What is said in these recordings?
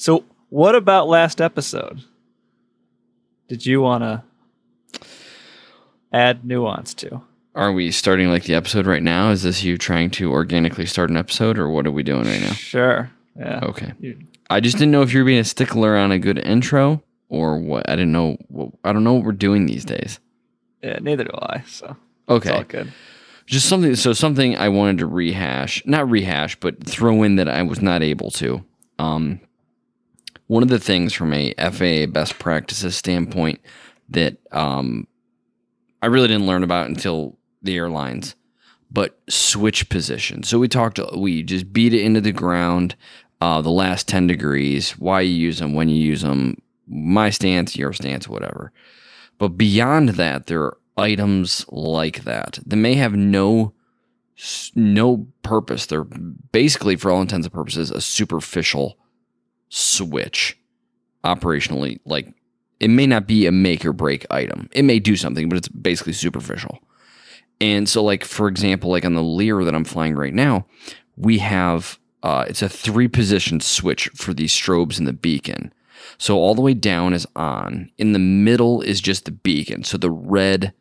So, what about last episode? Did you want to add nuance to? Are we starting like the episode right now? Is this you trying to organically start an episode, or what are we doing right now? Sure. Yeah. Okay. You- I just didn't know if you were being a stickler on a good intro or what. I didn't know. What, I don't know what we're doing these days. Yeah. Neither do I. So it's all Okay. good. Just something. So something I wanted to rehash, not rehash, but throw in that I was not able to. Um, one of the things from a FAA best practices standpoint that um, I really didn't learn about until the airlines, but switch position. So we talked. We just beat it into the ground. Uh, the last ten degrees. Why you use them, when you use them. My stance, your stance, whatever. But beyond that, there are items like that that may have no no purpose. They're basically, for all intents and purposes, a superficial switch. Operationally, like it may not be a make or break item. It may do something, but it's basically superficial. And so, like for example, like on the Lear that I'm flying right now, we have uh, it's a three position switch for these strobes and the beacon. So all the way down is on. In the middle is just the beacon. So the red,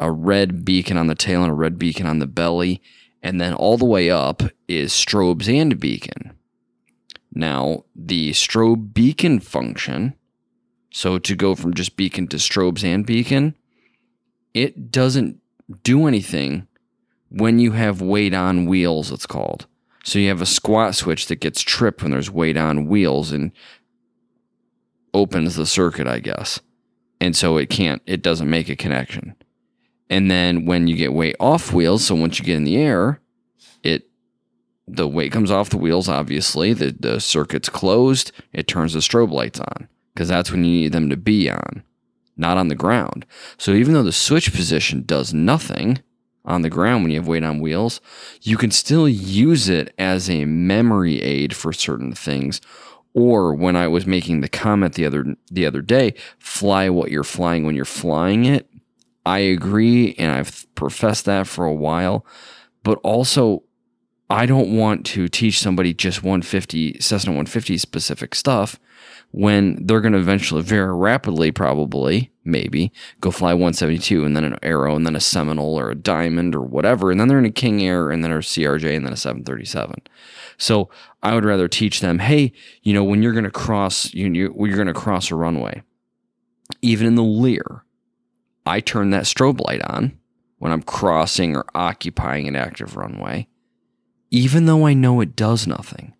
a red beacon on the tail and a red beacon on the belly, and then all the way up is strobes and beacon. Now the strobe beacon function. So to go from just beacon to strobes and beacon, it doesn't do anything when you have weight on wheels. It's called. So you have a squat switch that gets tripped when there's weight on wheels and opens the circuit, I guess. And so it can't, it doesn't make a connection. And then when you get weight off wheels, so once you get in the air, the weight comes off the wheels, obviously. The the circuit's closed, it turns the strobe lights on. Because that's when you need them to be on, not on the ground. So even though the switch position does nothing, on the ground when you have weight on wheels, you can still use it as a memory aid for certain things. Or when I was making the comment the other the other day, fly what you're flying when you're flying it. I agree, and I've professed that for a while. But also, I don't want to teach somebody just 150 Cessna 150 specific stuff when they're going to eventually, very rapidly, probably, maybe, go fly 172 and then an Arrow and then a Seminole or a Diamond or whatever. And then they're in a King Air and then a CRJ and then a 737. So I would rather teach them, hey, you know, when you're going to cross, you, you, you're going to cross a runway, even in the Lear, I turn that strobe light on when I'm crossing or occupying an active runway, even though I know it does nothing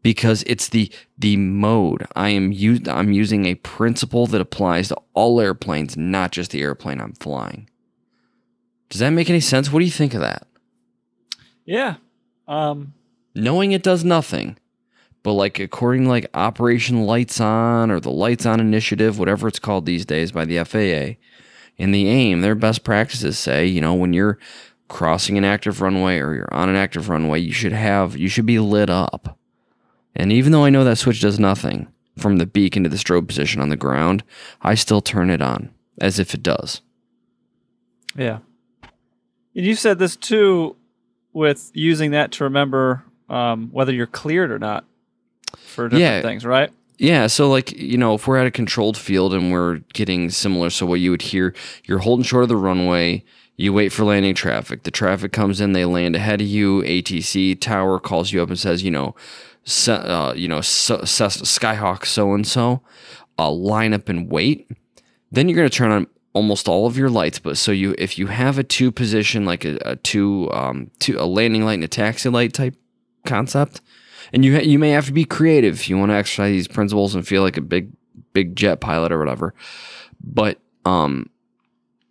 because it's the the mode I am used I'm using a principle that applies to all airplanes, not just the airplane I'm flying. Does that make any sense? What do you think of that? Yeah. Um. Knowing it does nothing, but like according to like Operation Lights On or the Lights On Initiative, whatever it's called these days by the FAA, in the AIM, their best practices say, you know, when you're crossing an active runway or you're on an active runway, you should have you should be lit up. And even though I know that switch does nothing from the beacon to the strobe position on the ground, I still turn it on as if it does. Yeah. And you said this too, with using that to remember um, whether you're cleared or not for different Yeah. things, right? Yeah, so like, you know, if we're at a controlled field and we're getting similar, so what you would hear, you're holding short of the runway, you wait for landing traffic. The traffic comes in, they land ahead of you. ATC tower calls you up and says, you know, uh, you know, Skyhawk so and so, line up and wait. Then you're going to turn on almost all of your lights. But so you, if you have a two position, like a, a two, um, two, a landing light and a taxi light type concept, and you you may have to be creative if you want to exercise these principles and feel like a big big jet pilot or whatever. But um,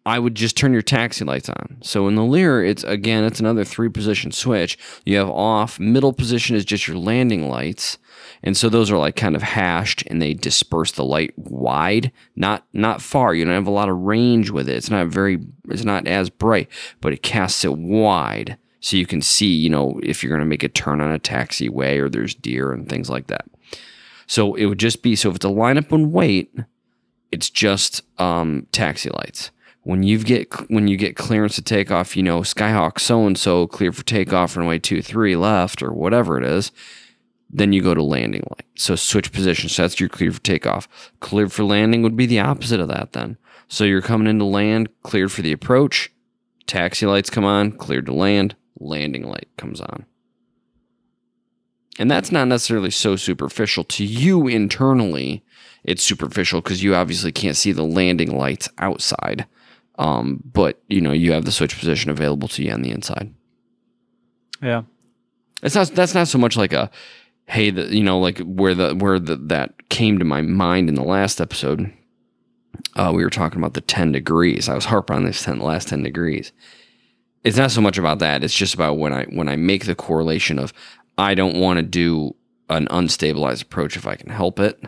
I would just turn your taxi lights on. So in the Lear, it's again it's another three position switch. You have off, middle position is just your landing lights. And so those are like kind of hashed and they disperse the light wide, not not far. You don't have a lot of range with it. It's not very it's not as bright, but it casts it wide so you can see, you know, if you're going to make a turn on a taxiway or there's deer and things like that. So it would just be so if it's a lineup and wait, it's just um, taxi lights. When you get when you get clearance to take off, you know, Skyhawk so and so clear for takeoff runway two three left or whatever it is. Then you go to landing light. So switch position. So that's your clear for takeoff. Cleared for landing would be the opposite of that then. So you're coming into land, cleared for the approach. Taxi lights come on, cleared to land, landing light comes on. And that's not necessarily so superficial to you internally. It's superficial because you obviously can't see the landing lights outside. Um, but you know, you have the switch position available to you on the inside. Yeah. It's not that's not so much like a hey, the you know, like where the where the that came to my mind in the last episode. Uh, we were talking about the 10 degrees. I was harping on this 10 the last 10 degrees. It's not so much about that. It's just about when I when I make the correlation of I don't want to do an unstabilized approach if I can help it.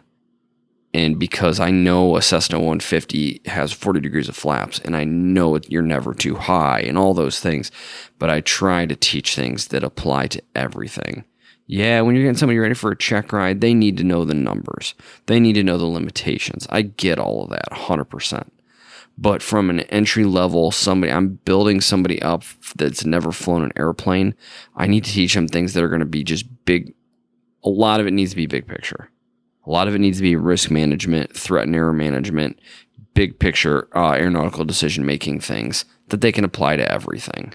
And because I know a Cessna 150 has 40 degrees of flaps, and I know you're never too high, and all those things, but I try to teach things that apply to everything. Yeah, when you're getting somebody ready for a check ride, they need to know the numbers. They need to know the limitations. I get all of that 100%. But from an entry level, somebody, I'm building somebody up that's never flown an airplane. I need to teach them things that are going to be just big. A lot of it needs to be big picture. A lot of it needs to be risk management, threat and error management, big picture uh, aeronautical decision making things that they can apply to everything.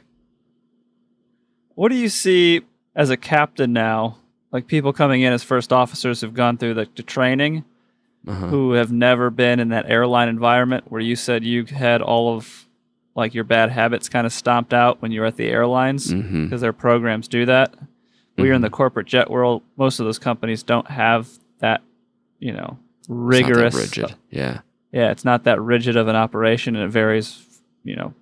What do you see as a captain now? Like people coming in as first officers who've gone through the, the training, Uh-huh. who have never been in that airline environment where you said you had all of like your bad habits kind of stomped out when you were at the airlines because their programs do that. We're in the corporate jet world. Most of those companies don't have that, you know, rigorous. rigid. Yeah. Yeah, it's not that rigid of an operation, and it varies, you know,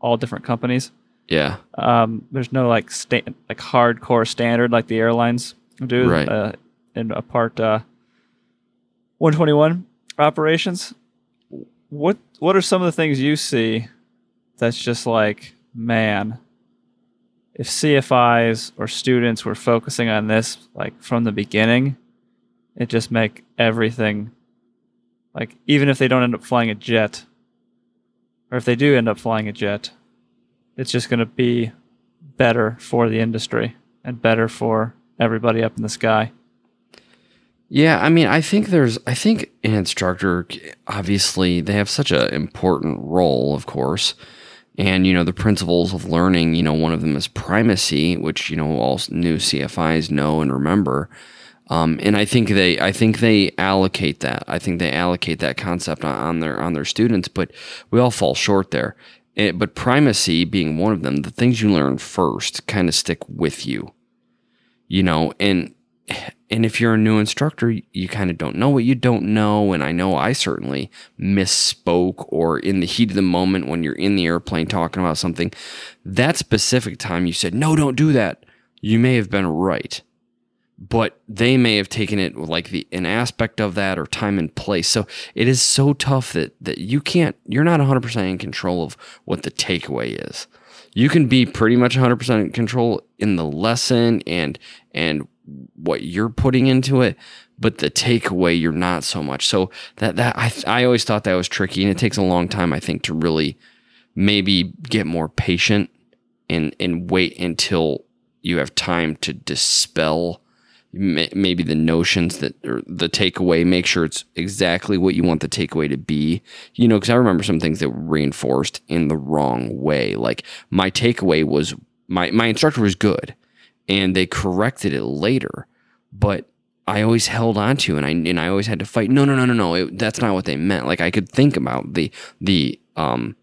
all different companies. Yeah. Um, there's no like sta- like hardcore standard like the airlines do Right. uh, in a part uh, 121 operations. What what are some of the things you see that's just like man? If CFIs or students were focusing on this like from the beginning, it just make everything like even if they don't end up flying a jet, or if they do end up flying a jet, it's just going to be better for the industry and better for everybody up in the sky. Yeah, I mean, I think there's, I think an instructor, obviously, they have such an important role, of course. And, you know, the principles of learning, you know, one of them is primacy, which, you know, all new CFIs know and remember. Um, and I think they, I think they allocate that. I think they allocate that concept on, on their, on their students, but we all fall short there. Eh, but primacy being one of them, the things you learn first kind of stick with you, you know, and, and if you're a new instructor, you kind of don't know what you don't know. And I know I certainly misspoke or in the heat of the moment when you're in the airplane talking about something, that specific time you said, no, don't do that. You may have been right. But they may have taken it like the an aspect of that or time and place. So it is so tough that that you can't you're not 100% in control of what the takeaway is you can be pretty much 100% in control in the lesson and and what you're putting into it but the takeaway you're not so much so that that I, I always thought that was tricky and it takes a long time i think to really maybe get more patient and and wait until you have time to dispel maybe the notions that or the takeaway make sure it's exactly what you want the takeaway to be. You know because i remember some things that were reinforced in the wrong way. Like my takeaway was my my instructor was good and they corrected it later but i always held on to and i and i always had to fight. No no no no no it, that's not what they meant. Like i could think about the the um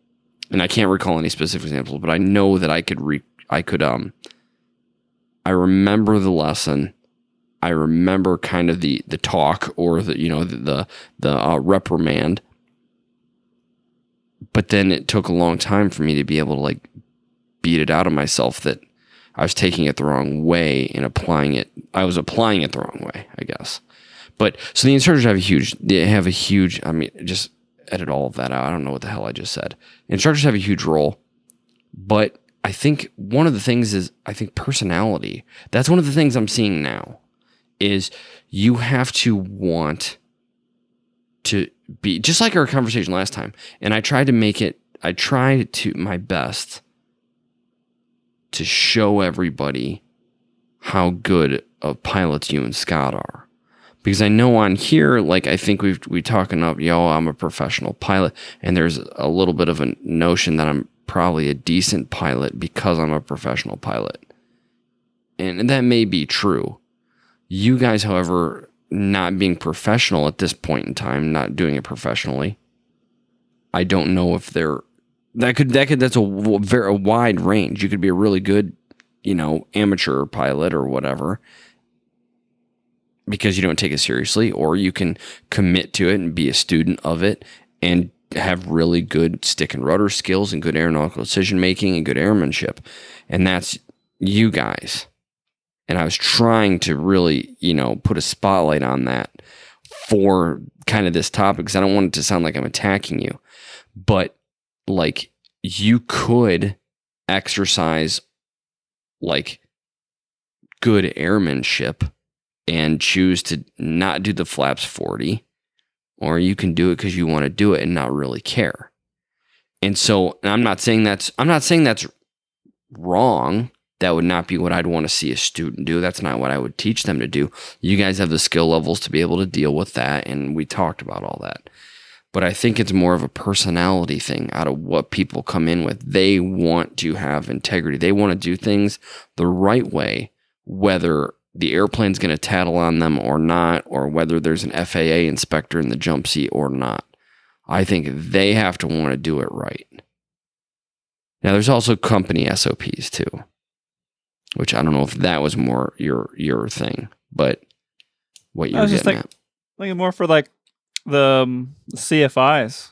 and i can't recall any specific examples but i know that i could re i could um i remember the lesson I remember kind of the the talk or the you know the the, the uh, reprimand, but then it took a long time for me to be able to like beat it out of myself that I was taking it the wrong way and applying it. I was applying it the wrong way, I guess. But so the instructors have a huge. They have a huge. I mean, just edit all of that out. I don't know what the hell I just said. Instructors have a huge role, but I think one of the things is I think personality. That's one of the things I'm seeing now is you have to want to be just like our conversation last time. And I tried to make it, I tried to my best to show everybody how good of pilots you and Scott are. Because I know on here, like I think we've we talking up, yo, I'm a professional pilot, and there's a little bit of a notion that I'm probably a decent pilot because I'm a professional pilot. And that may be true. You guys, however, not being professional at this point in time, not doing it professionally, I don't know if they're that could that could that's a very a wide range. You could be a really good, you know, amateur pilot or whatever because you don't take it seriously, or you can commit to it and be a student of it and have really good stick and rudder skills and good aeronautical decision making and good airmanship. And that's you guys. And I was trying to really, you know, put a spotlight on that for kind of this topic because I don't want it to sound like I'm attacking you. But like you could exercise like good airmanship and choose to not do the flaps 40 or you can do it because you want to do it and not really care and so and i'm not saying that's i'm not saying that's wrong that would not be what i'd want to see a student do. That's not what i would teach them to do. You guys have the skill levels to be able to deal with that and we talked about all that. But i think it's more of a personality thing out of what people come in with. They want to have integrity. They want to do things the right way whether the airplane's going to tattle on them or not, or whether there's an FAA inspector in the jump seat or not. I think they have to want to do it right. Now, there's also company SOPs too, which I don't know if that was more your your thing, but what you're I was just getting think- thinking more for like the, um, the CFIs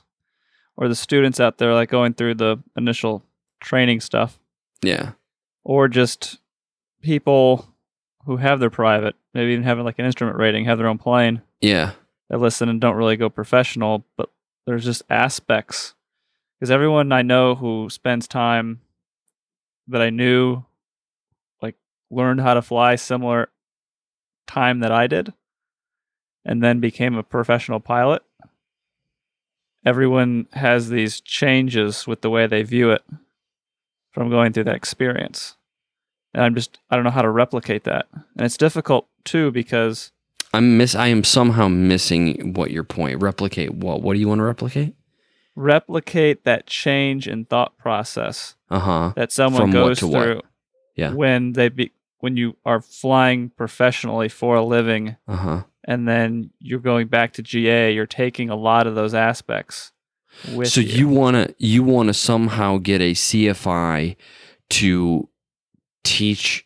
or the students out there, like going through the initial training stuff. Yeah, or just people who have their private, maybe even having like an instrument rating, have their own plane. yeah, that listen and don't really go professional, but there's just aspects. Because everyone I know who spends time that I knew, learned how to fly similar time that I did, and then became a professional pilot. Everyone has these changes with the way they view it from going through that experience. And I'm just, I don't know how to replicate that. And it's difficult too because I'm miss. I am somehow missing what your point. Replicate what? What do you want to replicate? replicate that change in thought process Uh huh. that someone From goes to what? through Yeah. when they be when you are flying professionally for a living Uh huh. and then you're going back to GA you're taking a lot of those aspects with so you wanna you wanna somehow get a CFI to teach.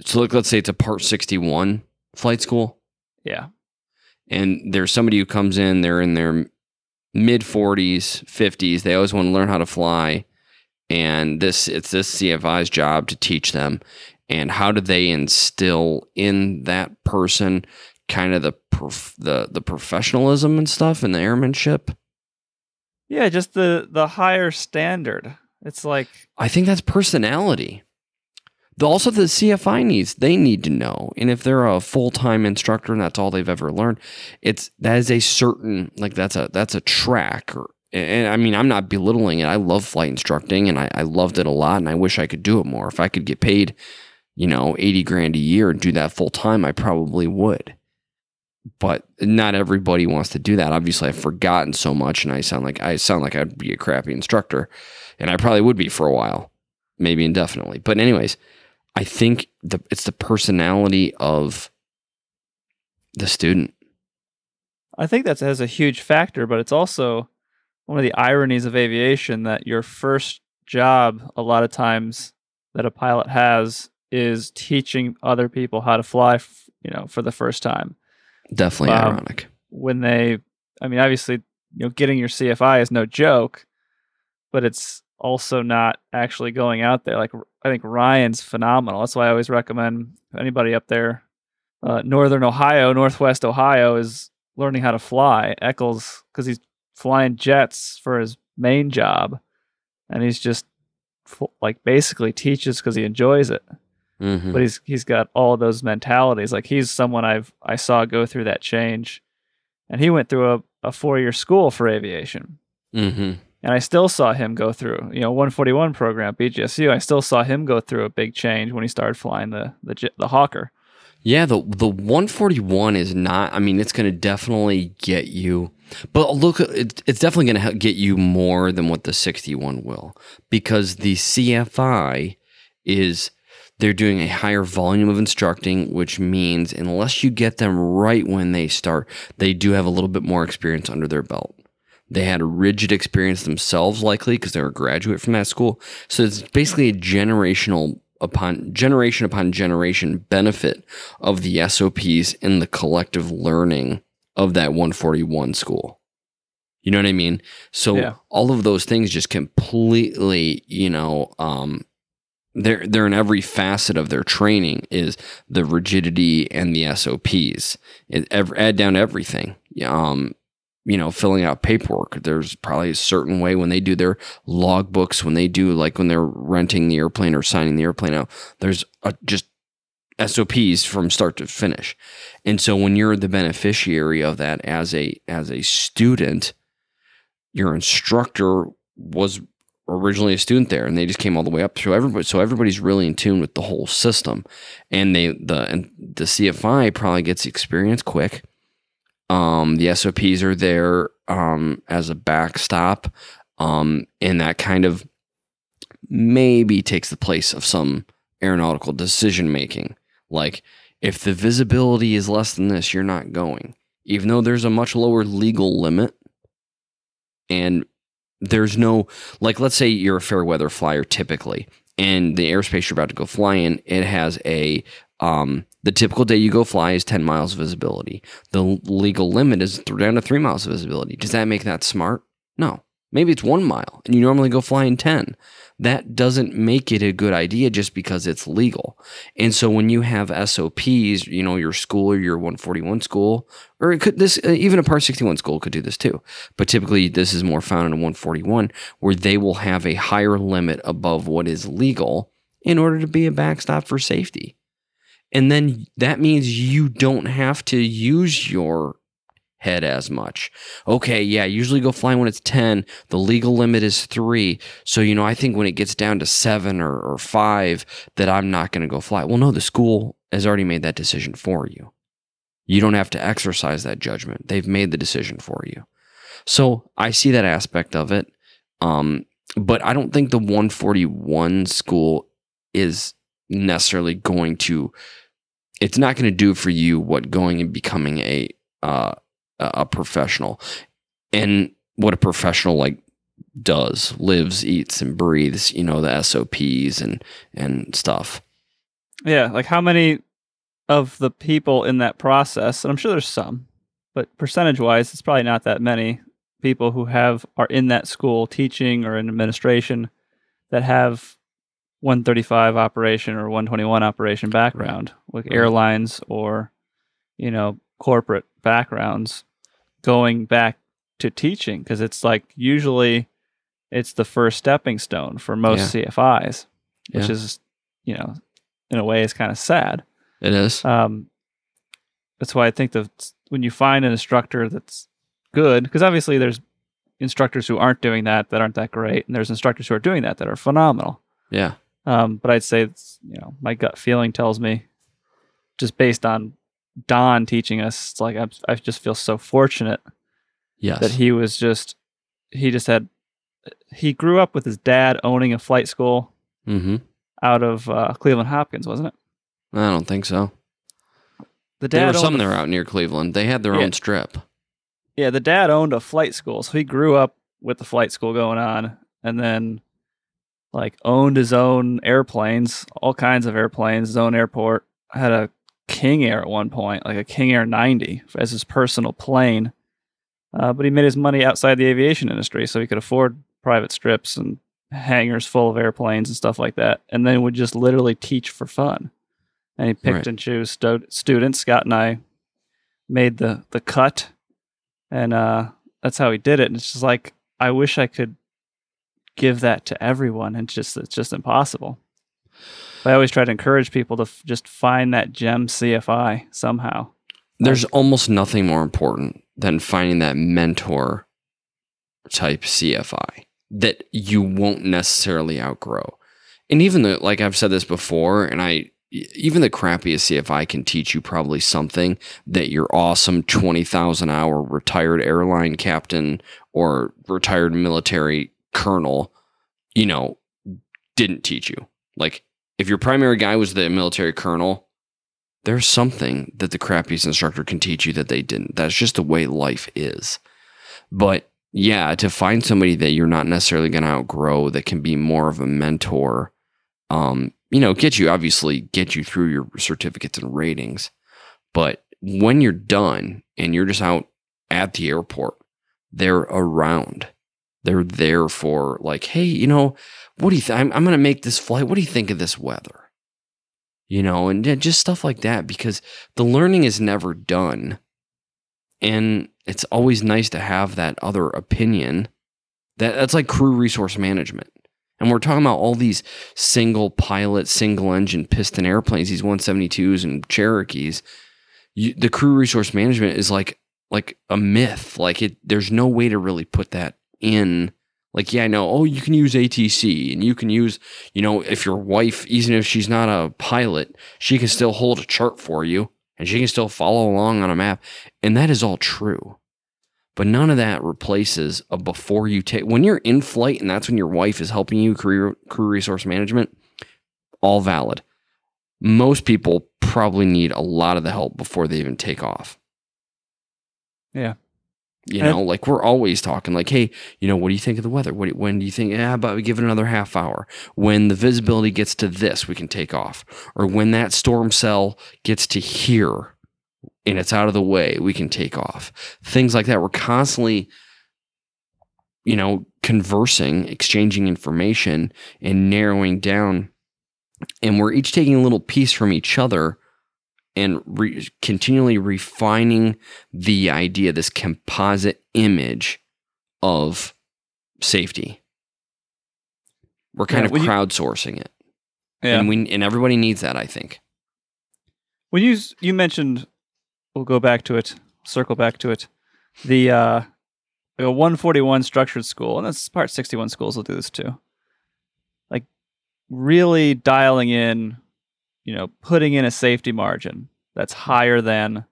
So look, let's say it's a Part sixty one flight school, yeah and there's somebody who comes in. They're in their mid 40s, 50s. They always want to learn how to fly, and this it's this CFI's job to teach them. And how do they instill in that person kind of the prof- the the professionalism and stuff and the airmanship? yeah just the the higher standard it's like I think that's personality. The, also, the CFI needs they need to know, and if they're a full time instructor and that's all they've ever learned, it's that is a certain like that's a that's a track. Or, and I mean, I'm not belittling it. I love flight instructing, and I, I loved it a lot, and I wish I could do it more. If I could get paid, you know, eighty grand a year and do that full time, I probably would. But not everybody wants to do that. Obviously, I've forgotten so much, and I sound like I sound like I'd be a crappy instructor, and I probably would be for a while, maybe indefinitely. But anyways, I think the it's the personality of the student. I think that has a huge factor, but it's also one of the ironies of aviation that your first job, a lot of times that a pilot has, is teaching other people how to fly, f- you know, for the first time. Definitely Wow. ironic. When they, I mean, obviously, you know, getting your CFI is no joke, but it's also not actually going out there. Like I think Ryan's phenomenal. That's why I always recommend anybody up there, uh, Northern Ohio, Northwest Ohio, is learning how to fly. Eccles, because he's flying jets for his main job, and he's just like basically teaches because he enjoys it. Mhm. But he's he's got all those mentalities. Like he's someone I've I saw go through that change, and he went through a, a four year school for aviation Mhm. And I still saw him go through, you know, 141 program BGSU. I still saw him go through a big change when he started flying the the the Hawker. Yeah, the the 141 is not. I mean, it's going to definitely get you, but look, it, it's definitely going to get you more than what the 61 will, because the CFI is they're doing a higher volume of instructing, which means unless you get them right when they start, they do have a little bit more experience under their belt. They had a rigid experience themselves, likely because they were a graduate from that school. So it's basically a generational upon generation upon generation benefit of the SOPs and the collective learning of that 141 school. You know what I mean? So Yeah. all of those things just completely, you know, um, they're they're in every facet of their training is the rigidity and the SOPs. It, ev- add down everything. Um, you know, filling out paperwork. There's probably a certain way when they do their logbooks, when they do like when they're renting the airplane or signing the airplane out. There's a, just SOPs from start to finish. And so when you're the beneficiary of that as a as a student, your instructor was originally a student there and they just came all the way up so everybody so everybody's really in tune with the whole system and they the and the CFI probably gets experience quick um the SOPs are there um as a backstop. Um and that kind of maybe takes the place of some aeronautical decision making. Like if the visibility is less than this you're not going. Even though there's a much lower legal limit and there's no like let's say you're a fair weather flyer typically and the airspace you're about to go fly in it has a um the typical day you go fly is 10 miles of visibility. The legal limit is down to 3 miles of visibility. Does that make that smart? No. Maybe it's 1 mile and you normally go flying 10 that doesn't make it a good idea just because it's legal. And so when you have sops you know your school or your 141 school or it could this uh, even a part 61 school could do this too. But typically this is more found in a 141 where they will have a higher limit above what is legal in order to be a backstop for safety and then that means you don't have to use your head as much. Okay, yeah, usually go flying when it's 10. The legal limit is 3. So, you know, I think when it gets down to 7 or, or 5 that I'm not going to go fly. Well, no, the school has already made that decision for you. You don't have to exercise that judgment. They've made the decision for you. So, I see that aspect of it. Um, but I don't think the 141 school is necessarily going to it's not going to do for you what going and becoming a uh, a professional. And what a professional like does lives eats and breathes you know the sops and and stuff. Yeah, like how many of the people in that process, and I'm sure there's some, but percentage wise, it's probably not that many people who have are in that school teaching or in administration that have 135 operation or 121 operation background, like Right. airlines or you know corporate backgrounds, going back to teaching because it's like usually it's the first stepping stone for most CFIs, which Yeah. is you know in a way is kind of sad. it is Um, that's why I think that when you find an instructor that's good, because obviously there's instructors who aren't doing that that aren't that great, and there's instructors who are doing that that are phenomenal. yeah Um, but I'd say it's, you know my gut feeling tells me, just based on Don teaching us, it's like I'm, I just feel so fortunate yes. that he was just he just had he grew up with his dad owning a flight school mm-hmm. out of uh, Cleveland Hopkins, wasn't it? i don't think so. The there dad were some a there out near cleveland. They had their Yeah. own strip. Yeah, the dad owned a flight school, so he grew up with the flight school going on, and then like owned his own airplanes, all kinds of airplanes, his own airport. Had a King Air at one point, like a King Air 90 as his personal plane. Uh, but he made his money outside the aviation industry, so he could afford private strips and hangars full of airplanes and stuff like that, and then would just literally teach for fun. And he picked Right. and chose stu- students. Scott and I made the the cut and uh that's how he did it and it's just like i wish i could give that to everyone and just it's just impossible i always try to encourage people to f- just find that gem cfi somehow there's almost nothing more important than finding that mentor type cfi that you won't necessarily outgrow. And even the like I've said this before, and I even the crappiest CFI can teach you probably something that your awesome 20,000 hour retired airline captain or retired military colonel, you know, didn't teach you. Like if your primary guy was the military colonel, there's something that the crappiest instructor can teach you that they didn't. That's just the way life is. But yeah, to find somebody that you're not necessarily going to outgrow that can be more of a mentor, um, you know, get you obviously get you through your certificates and ratings. But when you're done and you're just out at the airport, they're around. They're there for like, hey, you know, what do you think? I'm, I'm going to make this flight. What do you think of this weather? You know, and just stuff like that because the learning is never done. And it's always nice to have that other opinion. That that's like crew resource management. And we're talking about all these single pilot, single engine piston airplanes, these 172s and Cherokees. You, the crew resource management is like like a myth. Like it, there's no way to really put that in. Like, yeah, I know. Oh, you can use ATC, and you can use, you know, if your wife, even if she's not a pilot, she can still hold a chart for you, and she can still follow along on a map, and that is all true. But none of that replaces a before you take when you're in flight and that's when your wife is helping you career crew resource management, all valid. Most people probably need a lot of the help before they even take off. Yeah. You know, like we're always talking like, hey, you know, what do you think of the weather? What, when do you think, yeah, but we give it another half hour. When the visibility gets to this, we can take off. Or when that storm cell gets to here, and it's out of the way, we can take off. Things like that. We're constantly, you know, conversing, exchanging information, and narrowing down. And we're each taking a little piece from each other and re- continually refining the idea, this composite image of safety. We're kind Yeah, of when you- crowdsourcing it. Yeah. And we and everybody needs that, I think. when you you mentioned, we'll go back to it, circle back to it. The uh, like a 141 structured school, and that's part 61 schools will do this too. Like really dialing in, you know, putting in a safety margin that's higher than,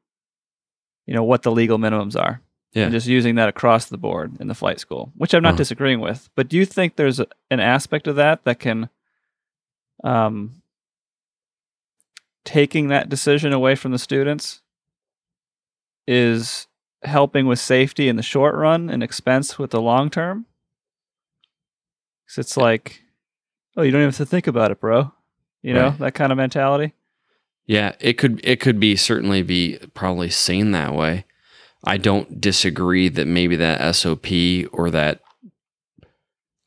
you know, what the legal minimums are. Yeah. And just using that across the board in the flight school, which I'm not Uh-huh. disagreeing with. But do you think there's a, an aspect of that that can, um, taking that decision away from the students is helping with safety in the short run and expense with the long term? Because it's like, oh, you don't even have to think about it, bro. You know Right. that kind of mentality. Yeah, it could it could be certainly be probably seen that way. I don't disagree that maybe that SOP or that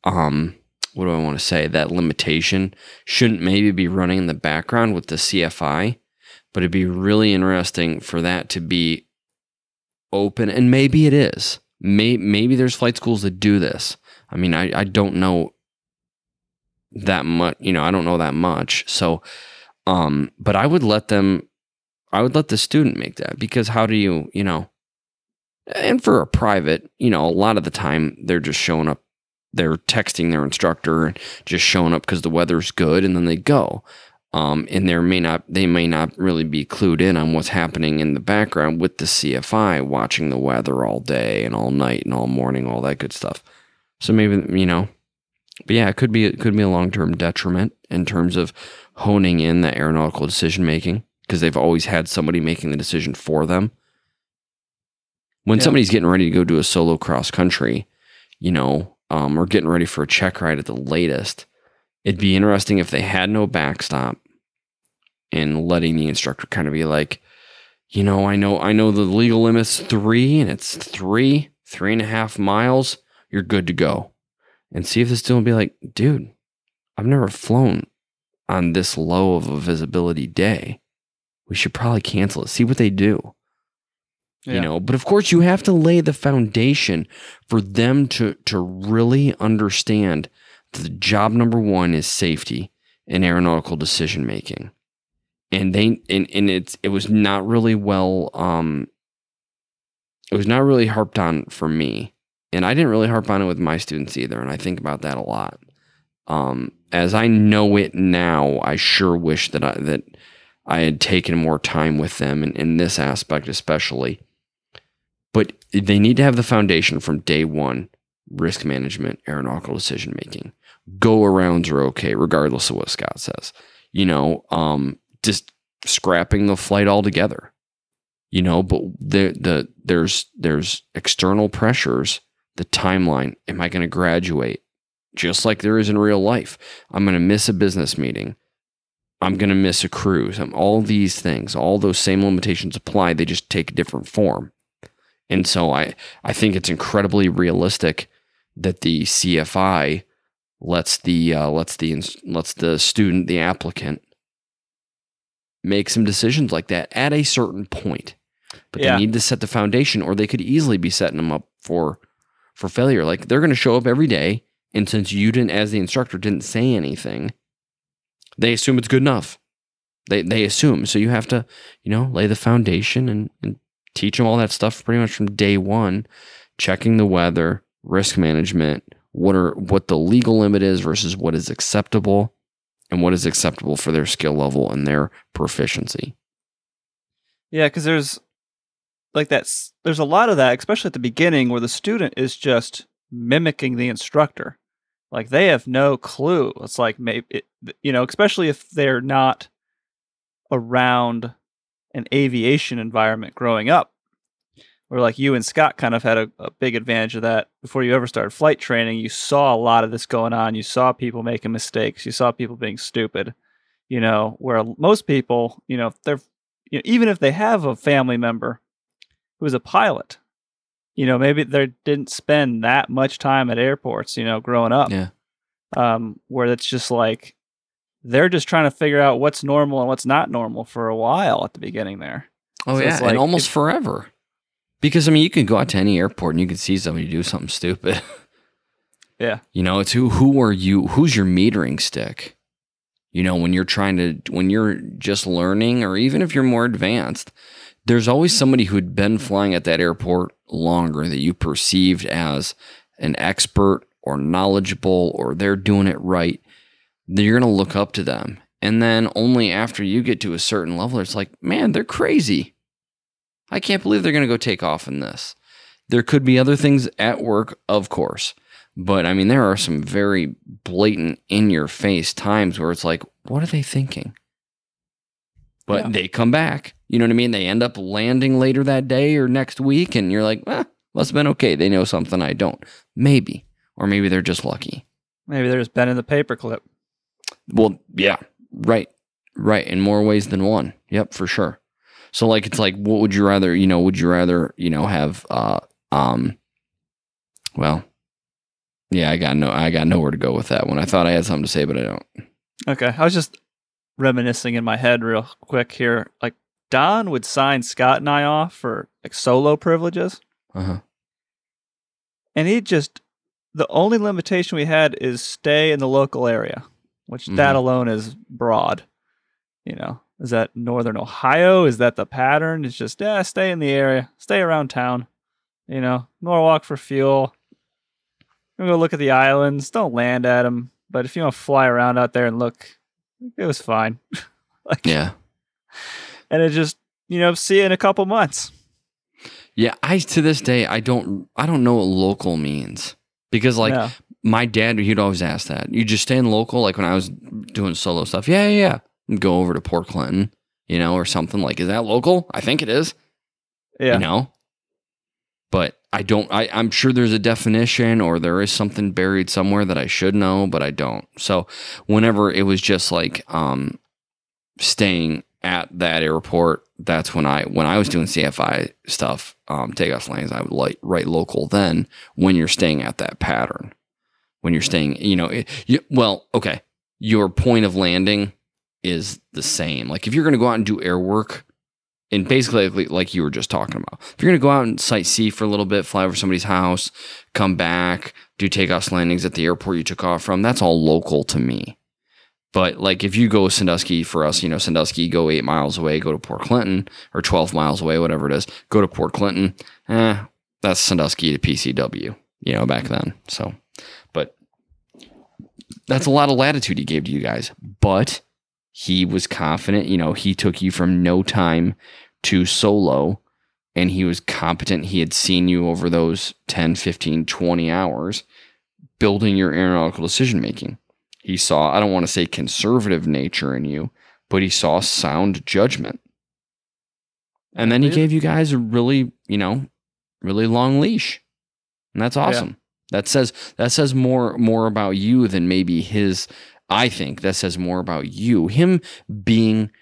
um what do I want to say that limitation shouldn't maybe be running in the background with the CFI, but it'd be really interesting for that to be open and maybe it is. May, maybe there's flight schools that do this. I mean, I, I don't know that much, you know, I don't know that much. So um, but I would let them, I would let the student make that because how do you, you know, and for a private, you know, a lot of the time they're just showing up, they're texting their instructor and just showing up because the weather's good and then they go. Um, and there may not, they may not really be clued in on what's happening in the background with the CFI watching the weather all day and all night and all morning, all that good stuff. So maybe, you know, but yeah, it could be, it could be a long term detriment in terms of honing in the aeronautical decision making because they've always had somebody making the decision for them. When Yeah. somebody's getting ready to go do a solo cross country, you know, um, or getting ready for a check ride at the latest, it'd be interesting if they had no backstop and letting the instructor kind of be like, you know, I know, I know the legal limit's three and it's three, three and a half miles. You're good to go. And see if this student will be like, dude, I've never flown on this low of a visibility day. We should probably cancel it. See what they do. Yeah. You know, but of course you have to lay the foundation for them to to really understand that the job number one is safety and aeronautical decision making. And they and, and it's it was not really well um it was not really harped on for me and I didn't really harp on it with my students either. And I think about that a lot. Um, as I know it now, I sure wish that I that I had taken more time with them in, in this aspect, especially. But they need to have the foundation from day one: risk management, aeronautical decision making. Go arounds are okay, regardless of what Scott says. You know, um, just scrapping the flight altogether. You know, but the the there's there's external pressures. The timeline. Am I going to graduate? Just like there is in real life. I'm going to miss a business meeting. I'm going to miss a cruise. I'm, all these things, all those same limitations apply. They just take a different form. And so I, I think it's incredibly realistic that the CFI lets the uh, lets the lets the student, the applicant, make some decisions like that at a certain point. But Yeah. they need to set the foundation, or they could easily be setting them up for for failure. Like they're going to show up every day, and since you didn't, as the instructor, didn't say anything, they assume it's good enough. They they assume. So you have to, you know, lay the foundation and, and teach them all that stuff pretty much from day one, checking the weather, risk management, what are what the legal limit is versus what is acceptable, and what is acceptable for their skill level and their proficiency. Yeah, because there's like that's there's a lot of that, especially at the beginning, where the student is just mimicking the instructor. Like they have no clue. It's like maybe it, you know, especially if they're not around an aviation environment growing up. Where like you and Scott kind of had a, a big advantage of that before you ever started flight training. You saw a lot of this going on. You saw people making mistakes. You saw people being stupid. You know, where most people, you know, they're you know, even if they have a family member who's a pilot, you know, maybe they didn't spend that much time at airports, you know, growing up. Yeah. Um, where it's just like they're just trying to figure out what's normal and what's not normal for a while at the beginning there. Oh So yeah, like and almost forever. Because I mean, you can go out to any airport and you can see somebody do something stupid. Yeah. You know, it's who who are you? Who's your metering stick? You know, when you're trying to when you're just learning, or even if you're more advanced, there's always somebody who'd been flying at that airport longer that you perceived as an expert or knowledgeable, or they're doing it right. You're gonna look up to them, and then only after you get to a certain level, it's like, man, they're crazy. I can't believe they're gonna go take off in this. There could be other things at work, of course. But I mean, there are some very blatant, in your face times where it's like, what are they thinking? But Yeah. they come back. You know what I mean? They end up landing later that day or next week, and you're like, eh, must have been okay. They know something I don't. Maybe. Or maybe they're just lucky. Maybe they're just bending the paperclip. Well, yeah, right. Right. In more ways than one. Yep, for sure. So like it's like what would you rather, you know, would you rather, you know, have uh um well yeah, I got no I got nowhere to go with that one. I thought I had something to say, but I don't. Okay. I was just reminiscing in my head real quick here. Like Don would sign Scott and I off for like solo privileges. Uh-huh. and he just the only limitation we had is stay in the local area which that Mhm. alone is broad you know is that northern ohio is that the pattern it's just yeah stay in the area stay around town you know norwalk for fuel you go look at the islands don't land at them but if you want to fly around out there and look it was fine like Yeah. And it just you know see you in a couple months Yeah, I to this day I don't I don't know what local means. Because like Yeah. my dad he'd always ask that. You just stay in local like when I was doing solo stuff. Yeah, yeah, yeah. Go over to Port Clinton, you know, or something like is that local? I think it is. yeah you know but i don't I, i'm sure there's a definition or there is something buried somewhere that i should know but i don't so whenever it was just like um staying at that airport that's when i when i was doing cfi stuff um takeoff lanes i would like write local then when you're staying at that pattern. When you're staying you know you, well okay your point of landing is the same. Like if you're going to go out and do air work and basically like, like you were just talking about if you're going to go out and sightsee for a little bit fly over somebody's house come back do takeoffs landings at the airport you took off from that's all local to me but like if you go sandusky for us you know sandusky go eight miles away go to port clinton or 12 miles away whatever it is go to port clinton eh that's sandusky to pcw you know, back then. So, but that's a lot of latitude he gave to you guys. But he was confident, you know, he took you from no time to solo and he was competent. He had seen you over those 10, 15, 20 hours building your aeronautical decision making. He saw, I don't want to say conservative nature in you, but he saw sound judgment. And then he gave you guys a really, you know, really long leash. And that's awesome. That says that says more more about you than maybe his I think that says more about you. Him being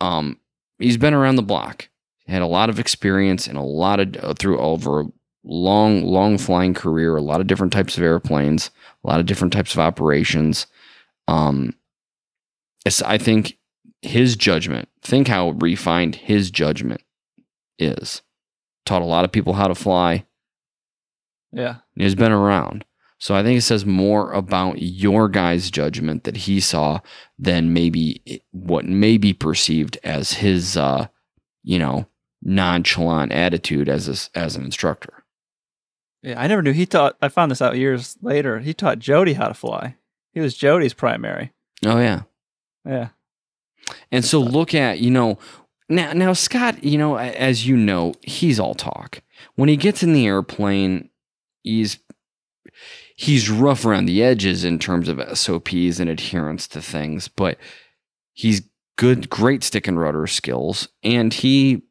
um he's been around the block. Had a lot of experience and a lot of uh, through over a long long flying career, a lot of different types of airplanes, a lot of different types of operations. Um I think his judgment, think how refined his judgment is. Taught a lot of people how to fly. Yeah. He's been around. So I think it says more about your guy's judgment that he saw than maybe what may be perceived as his, uh, you know, nonchalant attitude as a, as an instructor. Yeah, I never knew he taught. I found this out years later. He taught Jody how to fly. He was Jody's primary. Oh yeah, Yeah. And so look at, you know, now now Scott, you know, as you know, he's all talk. When he gets in the airplane, he's he's rough around the edges in terms of SOPs and adherence to things, but he's good, great stick and rudder skills, and he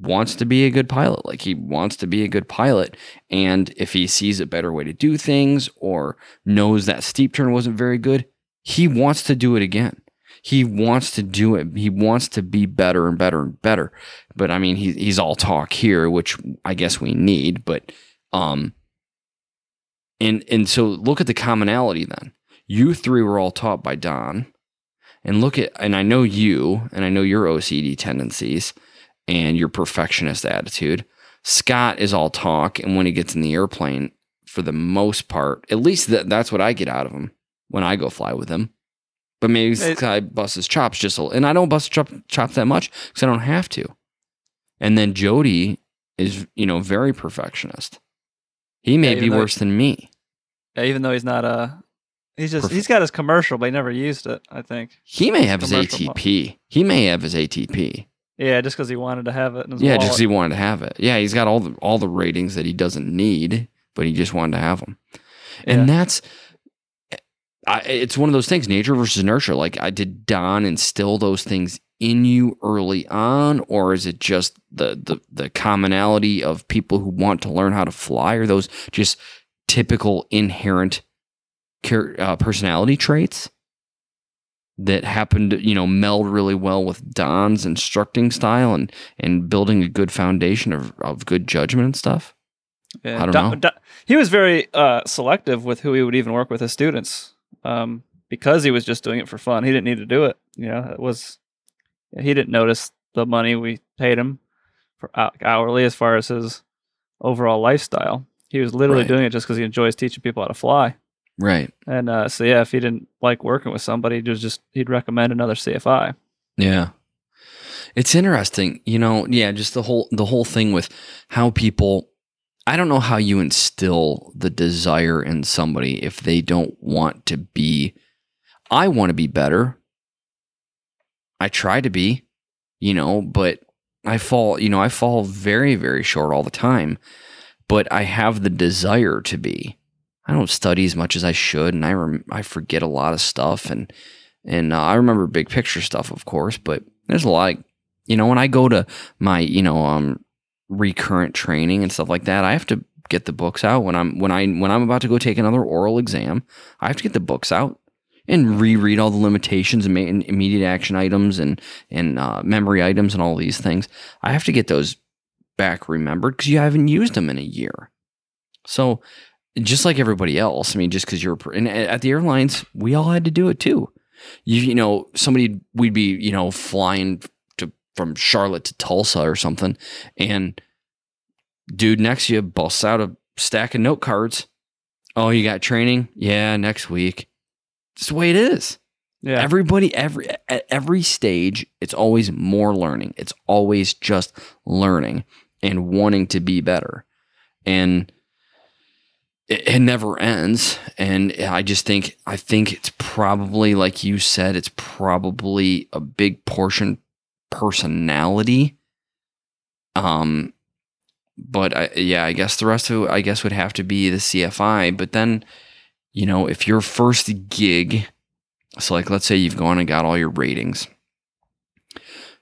wants to be a good pilot. Like he wants to be a good pilot. And if he sees a better way to do things or knows that steep turn wasn't very good, he wants to do it again he wants to do it. He wants to be better and better and better. But I mean, he, he's all talk here, which I guess we need. But um, and and so look at the commonality then. You three were all taught by Don, and look at and I know you, and I know your OCD tendencies and your perfectionist attitude. Scott is all talk, and when he gets in the airplane, for the most part, at least that, that's what I get out of him when I go fly with him. But maybe It- I bust his chops just a little. And I don't bust chop, chops that much because I don't have to. And then Jody is, you know, very perfectionist. He may Yeah, be worse than me. Yeah, even though he's not a, he's just he's got his commercial, but he never used it. I think. He may have his ATP. He may have his ATP. Yeah, just because he wanted to have it Yeah, wallet. just he wanted to have it. Yeah, he's got all the all the ratings that he doesn't need, but he just wanted to have them. And Yeah. that's I, it's one of those things, nature versus nurture. Like, I did Don instill those things in you early on, or is it just the the the commonality of people who want to learn how to fly? Are those just typical inherent uh, personality traits that happened to you know meld really well with Don's instructing style and and building a good foundation of of good judgment and stuff? Yeah, I don't Don- know. Don- he was very uh, selective with who he would even work with his students, um, because he was just doing it for fun. He didn't need to do it. You know, it was he didn't notice the money we paid him for hourly as far as his overall lifestyle. He was literally Right. doing it just because he enjoys teaching people how to fly. Right. And uh, so yeah, if he didn't like working with somebody, he'd just he'd recommend another CFI. Yeah. It's interesting, you know, yeah, just the whole the whole thing with how people I don't know how you instill the desire in somebody if they don't want to be I want to be better. I try to be, you know, but I fall, you know, I fall very very short all the time, but I have the desire to be. I don't study as much as I should and I rem- I forget a lot of stuff and and uh, I remember big picture stuff, of course, but there's a lot, you know, when I go to my, you know, um, recurrent training and stuff like that, I have to get the books out when I'm when I when I'm about to go take another oral exam. I have to get the books out and reread all the limitations and, and immediate action items and and uh, memory items and all these things. I have to get those back remembered because you haven't used them in a year. So just like everybody else, I mean, just because you're and uh, at the airlines, we all had to do it too you, you know, somebody we'd be, you know, flying to from Charlotte to Tulsa or something, and dude next to you busts out a stack of note cards. Oh, you got training? Yeah, next week. It's the way it is. Yeah, Everybody, every at every stage, it's always more learning. It's always just learning and wanting to be better. And it, it never ends. And I just think, I think it's probably, like you said, it's probably a big portion personality. Um, but I, yeah, I guess the rest of it, I guess would have to be the CFI. But then, you know, if your first gig, so like let's say you've gone and got all your ratings,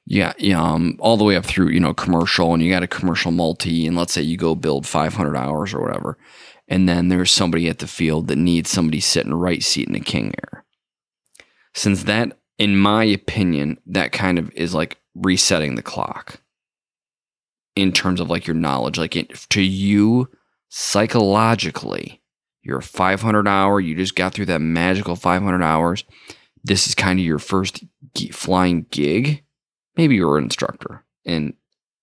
yeah, um, all the way up through you know commercial, and you got a commercial multi, and let's say you go build 500 hours or whatever, and then there's somebody at the field that needs somebody sitting right seat in the king air. Since that, in my opinion, that kind of is like resetting the clock in terms of like your knowledge. Like it, to you, psychologically, you're 500 hour, you just got through that magical 500 hours. This is kind of your first flying gig. Maybe you're an instructor, and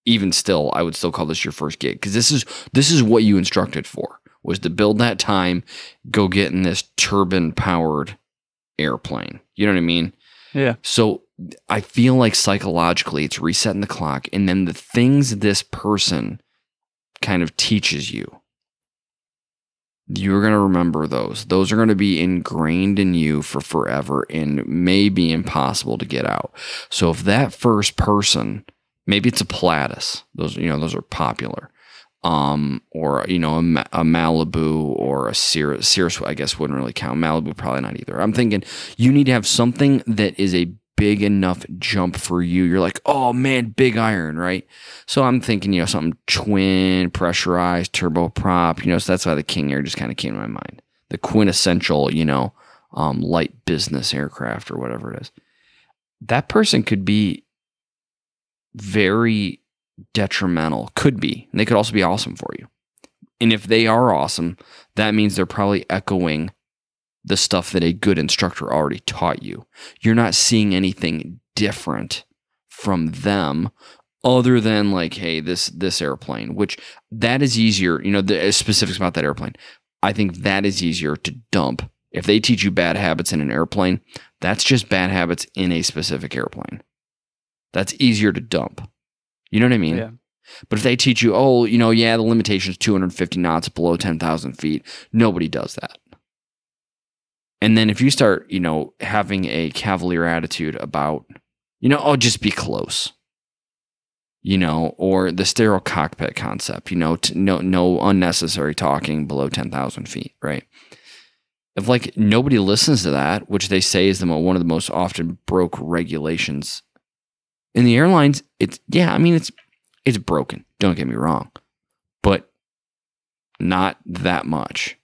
even still, I would still call this your first gig because this is this is what you instructed for was to build that time, go get in this turbine powered airplane. You know what I mean? Yeah. So I feel like psychologically it's resetting the clock. And then the things this person kind of teaches you, you're going to remember those. Those are going to be ingrained in you for forever and may be impossible to get out. So if that first person, maybe it's a Pilatus, those, you know, those are popular. Um, or you know, a, a Malibu or a Cirrus. Cirrus, I guess, wouldn't really count. Malibu, probably not either. I'm thinking you need to have something that is a big enough jump for you. You're like, oh man, big iron, right? So I'm thinking, you know, something twin, pressurized, turboprop, you know, so that's why the King Air just kind of came to my mind. The quintessential, you know, um, light business aircraft or whatever it is. That person could be very detrimental, could be. And they could also be awesome for you. And if they are awesome, that means they're probably echoing the stuff that a good instructor already taught you. You're not seeing anything different from them other than like hey this this airplane which that is easier you know the uh, specifics about that airplane i think that is easier to dump if they teach you bad habits in an airplane that's just bad habits in a specific airplane that's easier to dump you know what i mean Yeah. but if they teach you oh you know yeah the limitation is 250 knots below 10000 feet nobody does that and then if you start, you know, having a cavalier attitude about, you know, oh, just be close, you know, or the sterile cockpit concept, you know, to, no, no unnecessary talking below 10,000 feet, right? If like nobody listens to that, which they say is the mo- one of the most often broke regulations in the airlines, it's yeah, I mean it's it's broken. Don't get me wrong, but not that much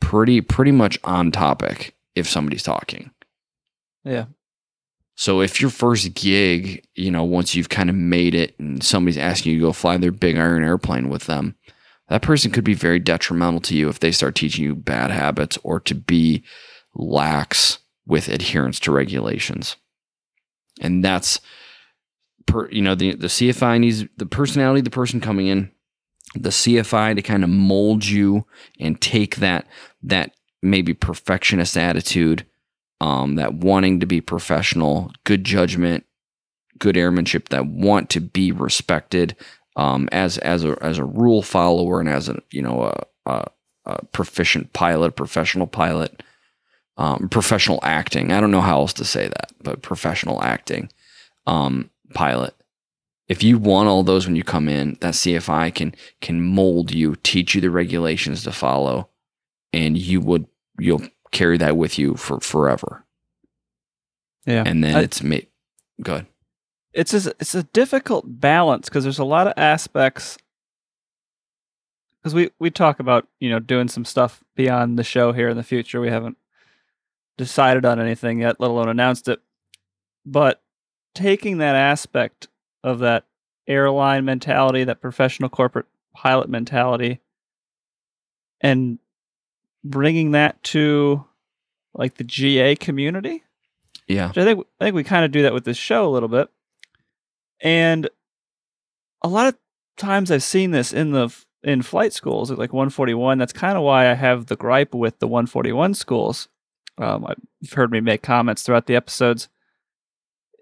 pretty pretty much on topic if somebody's talking. Yeah. So if your first gig, you know, once you've kind of made it and somebody's asking you to go fly their big iron airplane with them, that person could be very detrimental to you if they start teaching you bad habits or to be lax with adherence to regulations. And that's per you know, the the CFI needs the personality of the person coming in the CFI to kind of mold you and take that that maybe perfectionist attitude, um, that wanting to be professional, good judgment, good airmanship, that want to be respected um, as as a as a rule follower and as a you know a, a, a proficient pilot, professional pilot, um, professional acting. I don't know how else to say that, but professional acting um, pilot if you want all those when you come in, that CFI can can mold you, teach you the regulations to follow, and you would you'll carry that with you for forever. Yeah. And then I- it's made good. it's a, it's a difficult balance because there's a lot of aspects because we we talk about you know doing some stuff beyond the show here in the future we haven't decided on anything yet let alone announced it but taking that aspect of that airline mentality that professional corporate pilot mentality and bringing that to like the GA community Yeah. which I think I think we kind of do that with this show a little bit. And a lot of times I've seen this in the in flight schools at like 141. That's kind of why I have the gripe with the 141 schools. Um, you've heard me make comments throughout the episodes,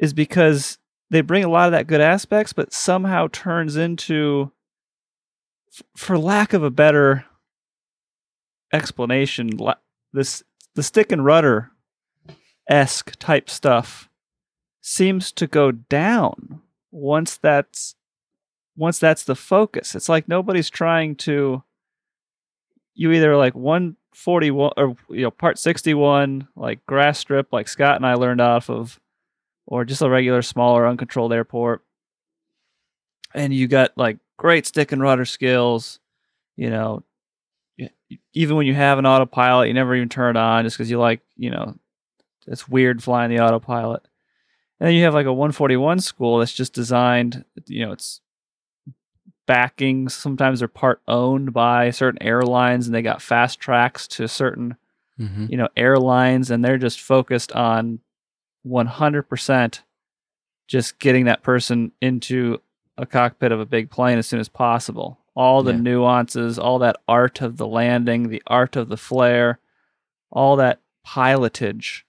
is because they bring a lot of that good aspects, but somehow turns into, for lack of a better explanation. This the stick and rudder esque type stuff seems to go down once that's once that's the focus. It's like nobody's trying to. You either like 141 or you know part 61 like grass strip like Scott and I learned off of, or just a regular smaller uncontrolled airport, and you got like great stick and rudder skills, you know. Even when you have an autopilot, you never even turn it on just because you like, you know, it's weird flying the autopilot. And then you have like a 141 school that's just designed, you know, it's backing. Sometimes they're part owned by certain airlines and they got fast tracks to certain, Mhm. you know, airlines and they're just focused on 100% just getting that person into a cockpit of a big plane as soon as possible. All the Yeah. nuances, all that art of the landing, the art of the flare, all that pilotage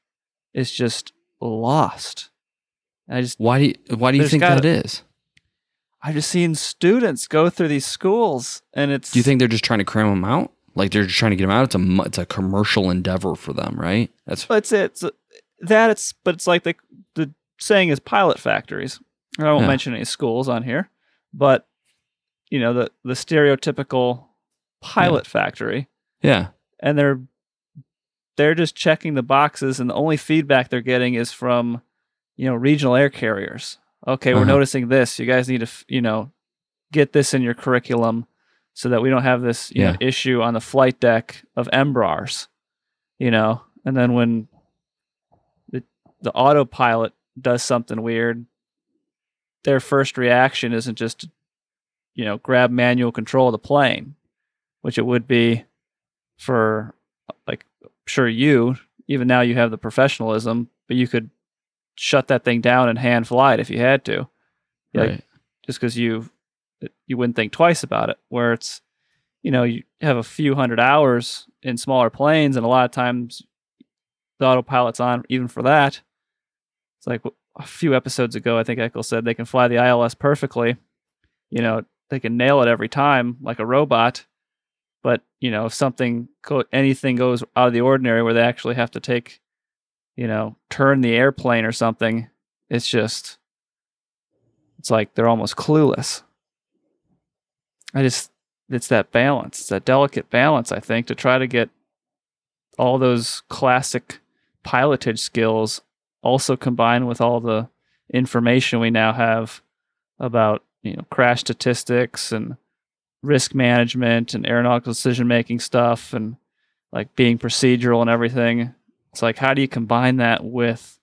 is just lost. And I just Why do you, why do you think gotta- that is? I've just seen students go through these schools, and it's. Do you think they're just trying to cram them out? Like they're just trying to get them out? It's a it's a commercial endeavor for them, right? That's But it's it's that it's but it's like the the saying is pilot factories. And I won't Yeah. mention any schools on here, but you know the the stereotypical pilot factory, yeah, and they're they're just checking the boxes, and the only feedback they're getting is from you know regional air carriers. Okay, we're Uh-huh. noticing this. You guys need to you know get this in your curriculum so that we don't have this you know, issue on the flight deck of Embraers. You know, and then when the autopilot does something weird, their first reaction isn't just to, you know grab manual control of the plane, which it would be for like sure you even now you have the professionalism, but you could shut that thing down and hand fly it if you had to, like right. just because you you wouldn't think twice about it. Where it's you know you have a few hundred hours in smaller planes, and a lot of times the autopilot's on even for that. It's like a few episodes ago, I think Eckel said they can fly the ILS perfectly. You know, they can nail it every time like a robot. But you know, if something anything goes out of the ordinary, where they actually have to take, you know, turn the airplane or something, it's just, it's like they're almost clueless. I just, it's that balance, it's that delicate balance. I think to try to get all those classic pilotage skills also combined with all the information we now have about you know crash statistics and risk management and aeronautical decision making stuff and like being procedural and everything it's like how do you combine that with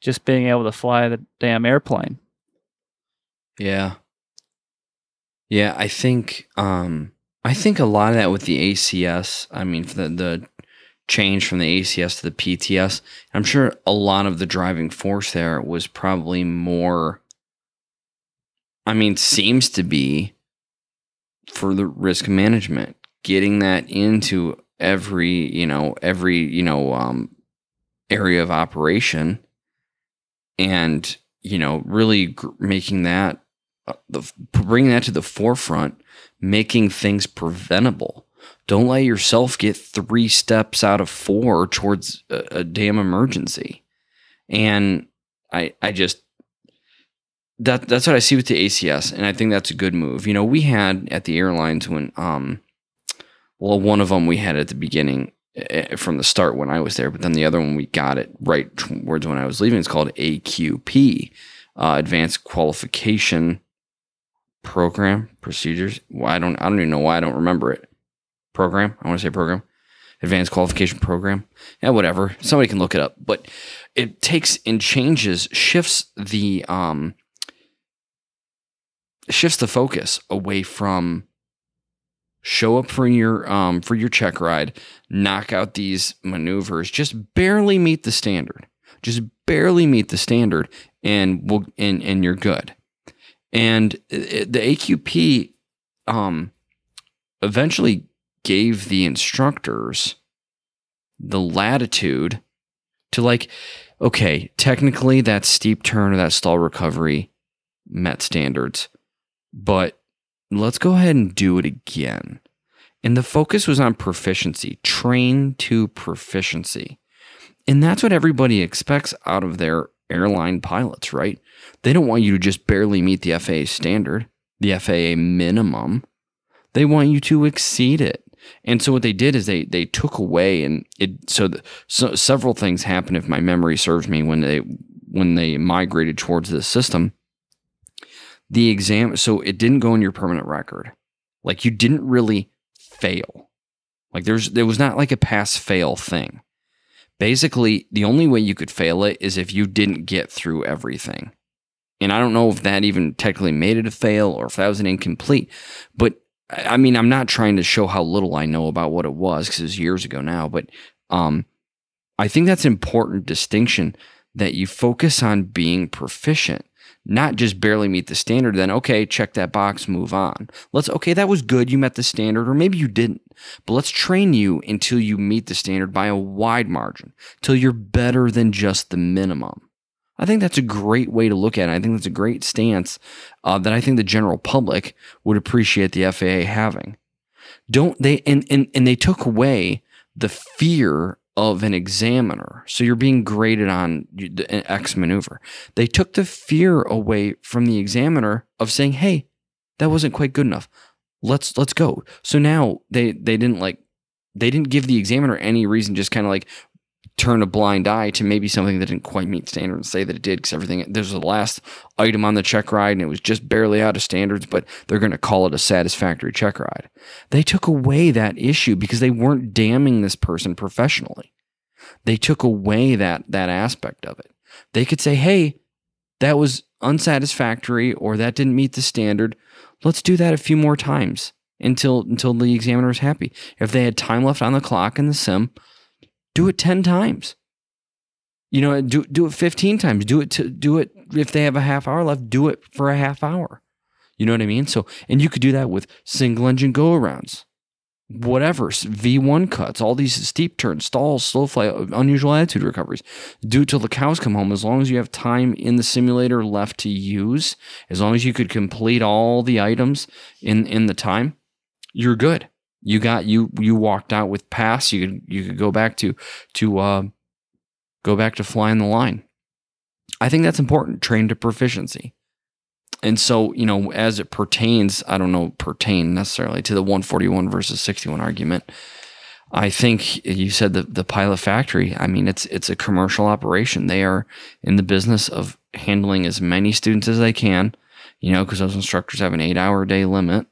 just being able to fly the damn airplane Yeah. Yeah, I think um I think a lot of that with the ACS, I mean the the change from the ACS to the PTS, I'm sure a lot of the driving force there was probably more I mean seems to be for the risk management, getting that into every, you know, every, you know, um area of operation and you know really gr- making that uh, the bringing that to the forefront, making things preventable. Don't let yourself get three steps out of four towards a, a damn emergency. And I, I just that that's what I see with the ACS, and I think that's a good move. You know, we had at the airlines when, um, well, one of them we had at the beginning eh, from the start when I was there, but then the other one we got it right towards when I was leaving. It's called AQP, uh, Advanced Qualification program procedures. Well, I don't I don't even know why I don't remember it. Program. I want to say program. Advanced qualification program. Yeah, whatever. Somebody can look it up. But it takes and changes, shifts the um shifts the focus away from show up for your um for your check ride, knock out these maneuvers, just barely meet the standard. Just barely meet the standard and we'll and and you're good and the AQP um, eventually gave the instructors the latitude to like, okay, technically that steep turn or that stall recovery met standards, but let's go ahead and do it again. And the focus was on proficiency, train to proficiency. And that's what everybody expects out of their airline pilots, right? They don't want you to just barely meet the FAA standard, the FAA minimum. They want you to exceed it. And so what they did is they they took away and it so, the, so several things happened if my memory serves me when they when they migrated towards this system. The exam so it didn't go in your permanent record. Like you didn't really fail. Like there's there was not like a pass fail thing. Basically, the only way you could fail it is if you didn't get through everything. And I don't know if that even technically made it a fail or if that was an incomplete. But I mean, I'm not trying to show how little I know about what it was because it was years ago now. But um, I think that's an important distinction that you focus on being proficient not just barely meet the standard, then okay, check that box, move on. Let's, okay, that was good. You met the standard, or maybe you didn't, but let's train you until you meet the standard by a wide margin, till you're better than just the minimum. I think that's a great way to look at it. I think that's a great stance uh, that I think the general public would appreciate the FAA having. Don't they? And, and, and they took away the fear of an examiner. So you're being graded on the X maneuver. They took the fear away from the examiner of saying, "Hey, that wasn't quite good enough. Let's let's go." So now they they didn't like they didn't give the examiner any reason just kind of like turn a blind eye to maybe something that didn't quite meet standards and say that it did because everything there's the last item on the check ride and it was just barely out of standards but they're going to call it a satisfactory check ride. They took away that issue because they weren't damning this person professionally. They took away that that aspect of it. They could say hey that was unsatisfactory or that didn't meet the standard. Let's do that a few more times until until the examiner is happy. If they had time left on the clock in the sim do it 10 times. You know, do do it 15 times. Do it to do it if they have a half hour left, do it for a half hour. You know what I mean? So, and you could do that with single engine go arounds, whatever, V1 cuts, all these steep turns, stalls, slow flight, unusual attitude recoveries. Do it till the cows come home. As long as you have time in the simulator left to use, as long as you could complete all the items in, in the time, you're good you got you you walked out with pass. You could you could go back to to uh, go back to flying the line. I think that's important. Train to proficiency. And so, you know, as it pertains, I don't know, pertain necessarily to the 141 versus 61 argument. I think you said the the pilot factory. I mean, it's it's a commercial operation. They are in the business of handling as many students as they can. You know, because those instructors have an eight hour day limit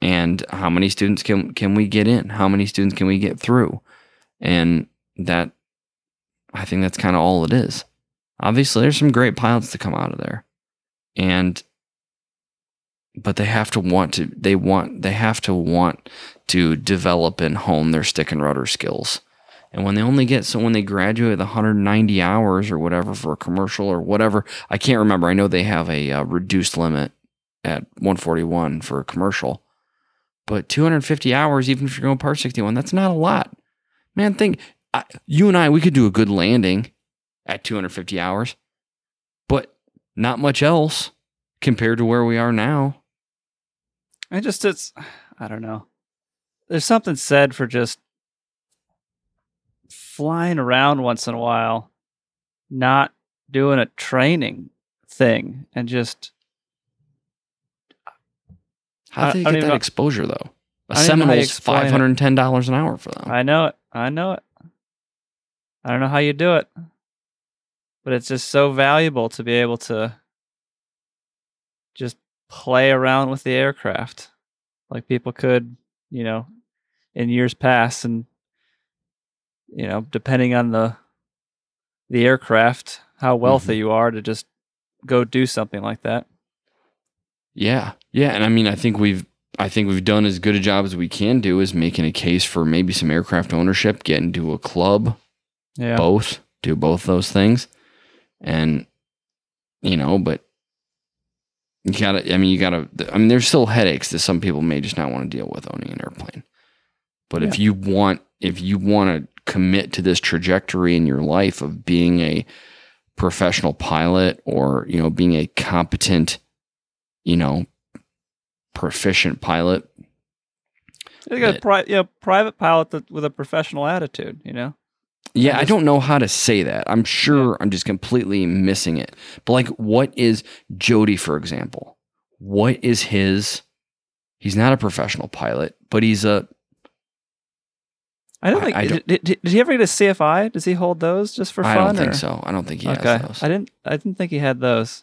and how many students can can we get in? How many students can we get through? And that i think that's kind of all it is. Obviously there's some great pilots to come out of there. And but they have to want to they want they have to want to develop and hone their stick and rudder skills. And when they only get so when they graduate with 190 hours or whatever for a commercial or whatever i can't remember. I know they have a uh, reduced limit at 141 for a commercial but 250 hours, even if you're going part 61, that's not a lot. Man, think I, you and I, we could do a good landing at 250 hours, but not much else compared to where we are now. I just, it's, I don't know. There's something said for just flying around once in a while, not doing a training thing and just how do they get that exposure though? A Seminole's five hundred and ten dollars an hour for them. I know it. I know it. I don't know how you do it, but it's just so valuable to be able to just play around with the aircraft, like people could, you know, in years past, and you know, depending on the the aircraft, how wealthy mm-hmm. you are to just go do something like that. Yeah. Yeah. And I mean, I think we've, I think we've done as good a job as we can do is making a case for maybe some aircraft ownership, get into a club, yeah. both, do both those things. And, you know, but you gotta, I mean, you gotta, I mean, there's still headaches that some people may just not want to deal with owning an airplane. But yeah. if you want, if you want to commit to this trajectory in your life of being a professional pilot or, you know, being a competent, you know, proficient pilot, He's got a pri- you know, private pilot that, with a professional attitude. You know. Yeah, I don't know how to say that. I'm sure I'm just completely missing it. But like, what is Jody, for example? What is his? He's not a professional pilot, but he's a. I don't I- think. I did, did, did he ever get a CFI? Does he hold those just for fun? I don't think so. I don't think he has okay, those. I didn't. I didn't think he had those.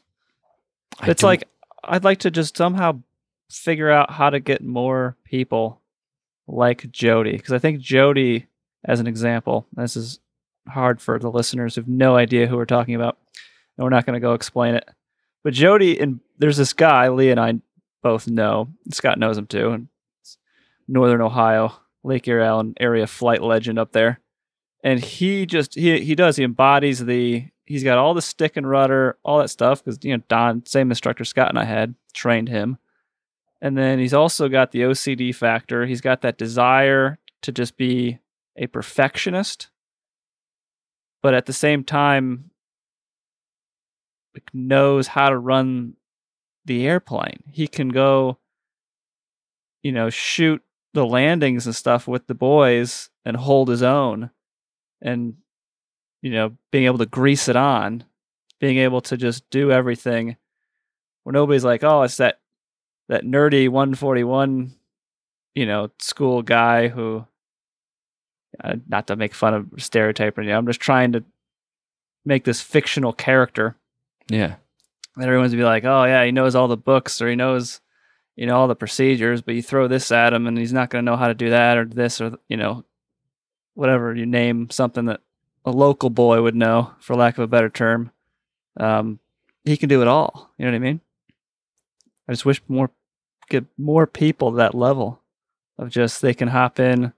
I it's don't- like I'd like to just somehow figure out how to get more people like Jody because I think Jody, as an example, this is hard for the listeners who've no idea who we're talking about, and we're not going to go explain it. But Jody and there's this guy Lee and I both know. Scott knows him too. And Northern Ohio, Lake Erie Island area flight legend up there, and he just he he does he embodies the he's got all the stick and rudder, all that stuff because you know Don, same instructor Scott and I had trained him, and then he's also got the OCD factor. He's got that desire to just be a perfectionist, but at the same time, like, knows how to run the airplane. He can go, you know, shoot the landings and stuff with the boys and hold his own, and you know, being able to grease it on, being able to just do everything where nobody's like, oh, it's that that nerdy 141, you know, school guy who, uh, not to make fun of stereotyping, you know, I'm just trying to make this fictional character. Yeah, that everyone's gonna be like, oh yeah, he knows all the books or he knows, you know, all the procedures, but you throw this at him and he's not gonna know how to do that or this or you know, whatever you name something that a local boy would know, for lack of a better term. Um, he can do it all. You know what I mean? I just wish more get more people to that level of just they can hop in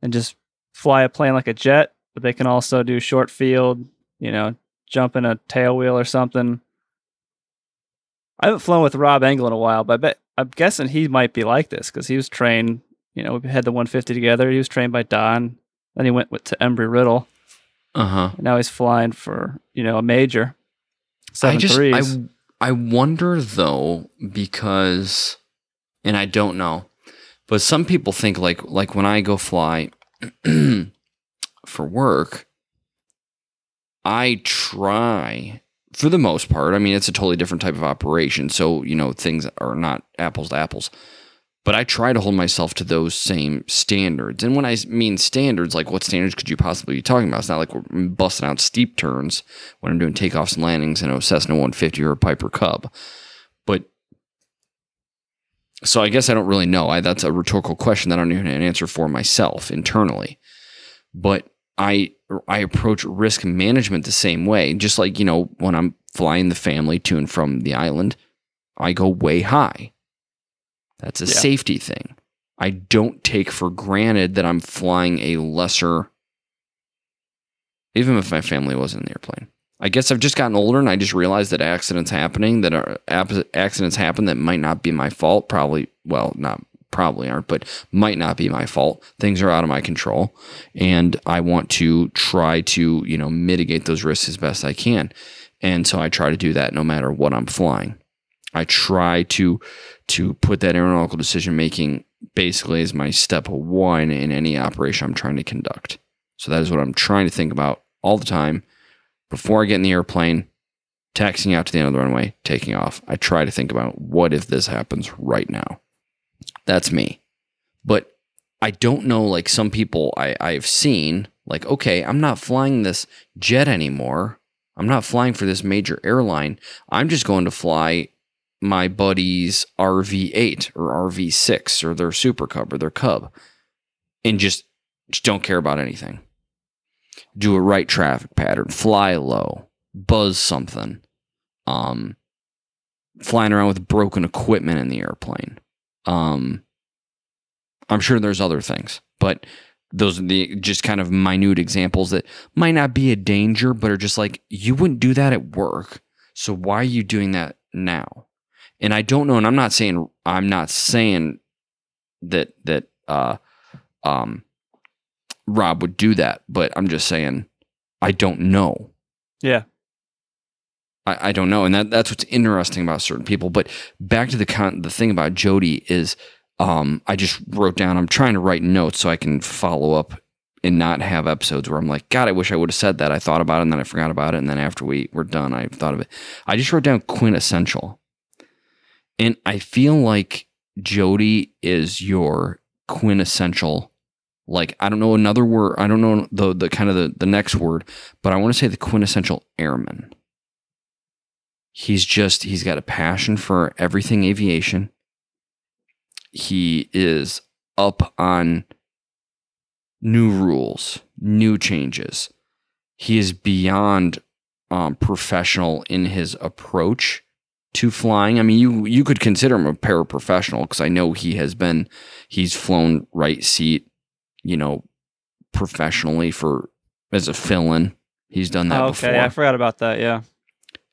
and just fly a plane like a jet, but they can also do short field, you know, jump in a tail wheel or something. I haven't flown with Rob Engel in a while, but I bet I'm guessing he might be like this because he was trained. You know, we had the 150 together. He was trained by Don. Then he went with, to Embry Riddle. uh huh. Now he's flying for you know a major. Seven I just threes. I I wonder though because and I don't know. But some people think like like when I go fly for work I try for the most part. I mean it's a totally different type of operation so you know things are not apples to apples. But I try to hold myself to those same standards. And when I mean standards, like what standards could you possibly be talking about? It's not like we're busting out steep turns when I'm doing takeoffs and landings in a Cessna 150 or a Piper Cub. But so I guess I don't really know. I, that's a rhetorical question that I don't even have an answer for myself internally. But I I approach risk management the same way. Just like you know when I'm flying the family to and from the island, I go way high. That's a Yeah. safety thing. I don't take for granted that I'm flying a lesser, even if my family wasn't in the airplane. I guess I've just gotten older and I just realized that accidents happening that are accidents happen that might not be my fault. Probably, well, not probably aren't, but might not be my fault. Things are out of my control, and I want to try to you know mitigate those risks as best I can. And so I try to do that no matter what I'm flying. I try to to put that aeronautical decision making basically as my step one in any operation I'm trying to conduct. So that is what I'm trying to think about all the time before I get in the airplane, taxiing out to the end of the runway, taking off. I try to think about what if this happens right now. That's me. But I don't know, like some people I, I've seen, like, okay, I'm not flying this jet anymore. I'm not flying for this major airline. I'm just going to fly my buddy's RV8 or RV6 or their Super Cub or their Cub and just, just don't care about anything. Do a right traffic pattern, fly low, buzz something, um, flying around with broken equipment in the airplane. Um, I'm sure there's other things, but those are the just kind of minute examples that might not be a danger, but are just like you wouldn't do that at work. So why are you doing that now? And I don't know, and I'm not saying I'm not saying that that uh um Rob would do that, but I'm just saying I don't know. yeah. I, I don't know, and that that's what's interesting about certain people. But back to the con- the thing about Jody is um, I just wrote down. I'm trying to write notes so I can follow up and not have episodes where I'm like, God, I wish I would have said that. I thought about it and then I forgot about it, and then after we were done, I thought of it. I just wrote down quintessential, and I feel like Jody is your quintessential. Like I don't know another word. I don't know the the kind of the the next word, but I want to say the quintessential airman. He's just he's got a passion for everything aviation he is up on new rules, new changes. He is beyond um, professional in his approach to flying. I mean, you you could consider him a paraprofessional because I know he has been he's flown right seat, you know, professionally for as a fill-in. He's done that Oh, okay, before. I forgot about that. Yeah.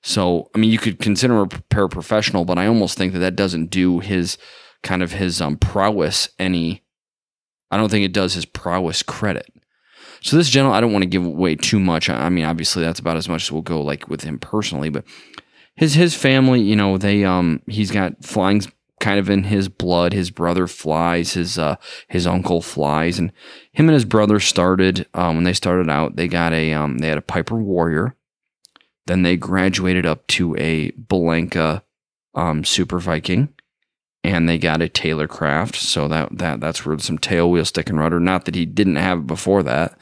So, I mean, you could consider him a paraprofessional, but I almost think that that doesn't do his kind of his um, prowess any. I don't think it does his prowess credit. So this gentleman, I don't want to give away too much. I I mean, obviously that's about as much as we'll go like with him personally, but his his family, you know, they um he's got flying's kind of in his blood. His brother flies, his uh his uncle flies, and him and his brother started um when they started out, they got a um they had a Piper Warrior. Then they graduated up to a Bellanca um, Super Viking, and they got a Taylor Craft. So that that that's where some tail wheel stick and rudder. Not that he didn't have it before that.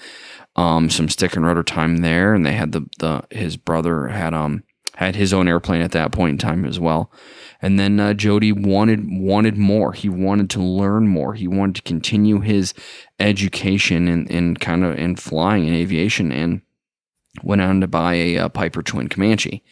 Um, some stick and rudder time there, and they had the the his brother had um had his own airplane at that point in time as well. And then uh, Jody wanted wanted more. He wanted to learn more. He wanted to continue his education in, in kind of in flying and aviation and went on to buy a, uh Piper Twin Comanche.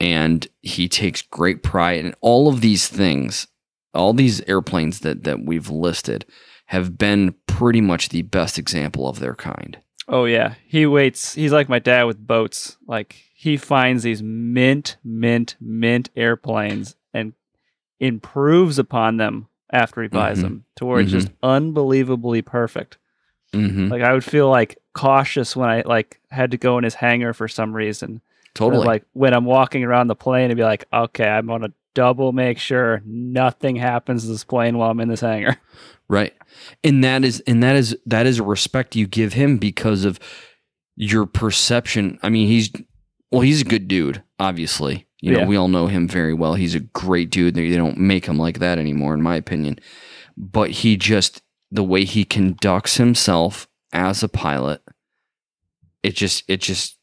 And he takes great pride in all of these things. All these airplanes that that we've listed have been pretty much the best example of their kind. Oh yeah, he waits. He's like my dad with boats. Like he finds these mint, mint, mint airplanes and improves upon them after he buys Mhm. them to where it's just unbelievably perfect. Mm-hmm. Like I would feel like cautious when I like had to go in his hangar for some reason. Or, Totally. Like when I'm walking around the plane and be like, okay, I'm gonna double make sure nothing happens to this plane while I'm in this hangar. Right. And that is and that is that is a respect you give him because of your perception. I mean, he's well, he's a good dude, obviously. You know, Yeah. we all know him very well. He's a great dude. They, they don't make him like that anymore, in my opinion. But he just the way he conducts himself as a pilot, it just it just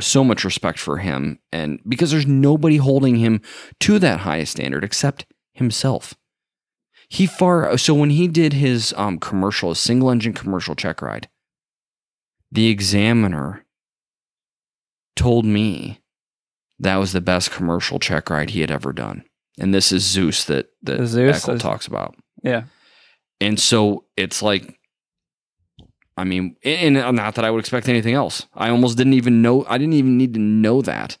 so much respect for him and because there's nobody holding him to that highest standard except himself. He far so when he did his um commercial a single engine commercial check ride the examiner told me that was the best commercial check ride he had ever done. And this is zeus that that Zeus Eckel is- talks about. Yeah. and so it's like i mean and and not that i would expect anything else i almost didn't even know i didn't even need to know that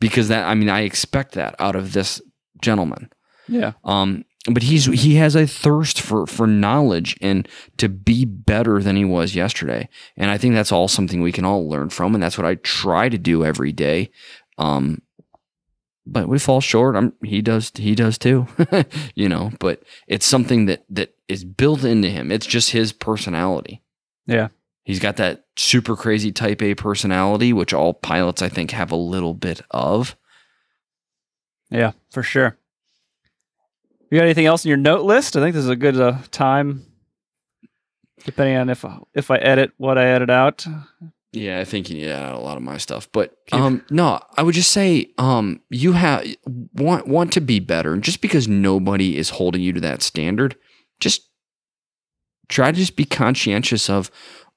because that i mean i expect that out of this gentleman Yeah. um, but he's he has a thirst for for knowledge and to be better than he was yesterday. And I think that's all something we can all learn from, and that's what I try to do every day. Um, but we fall short. I'm he does he does too, you know. But it's something that that is built into him. It's just his personality. Yeah. He's got that super crazy type A personality, which all pilots I think have a little bit of. Yeah, for sure. You got anything else in your note list? I think this is a good uh, time, depending on if if I edit what I edit out. Yeah, I think you need to add a lot of my stuff. But um no, I would just say um you have want want to be better. And just because nobody is holding you to that standard, just try to just be conscientious of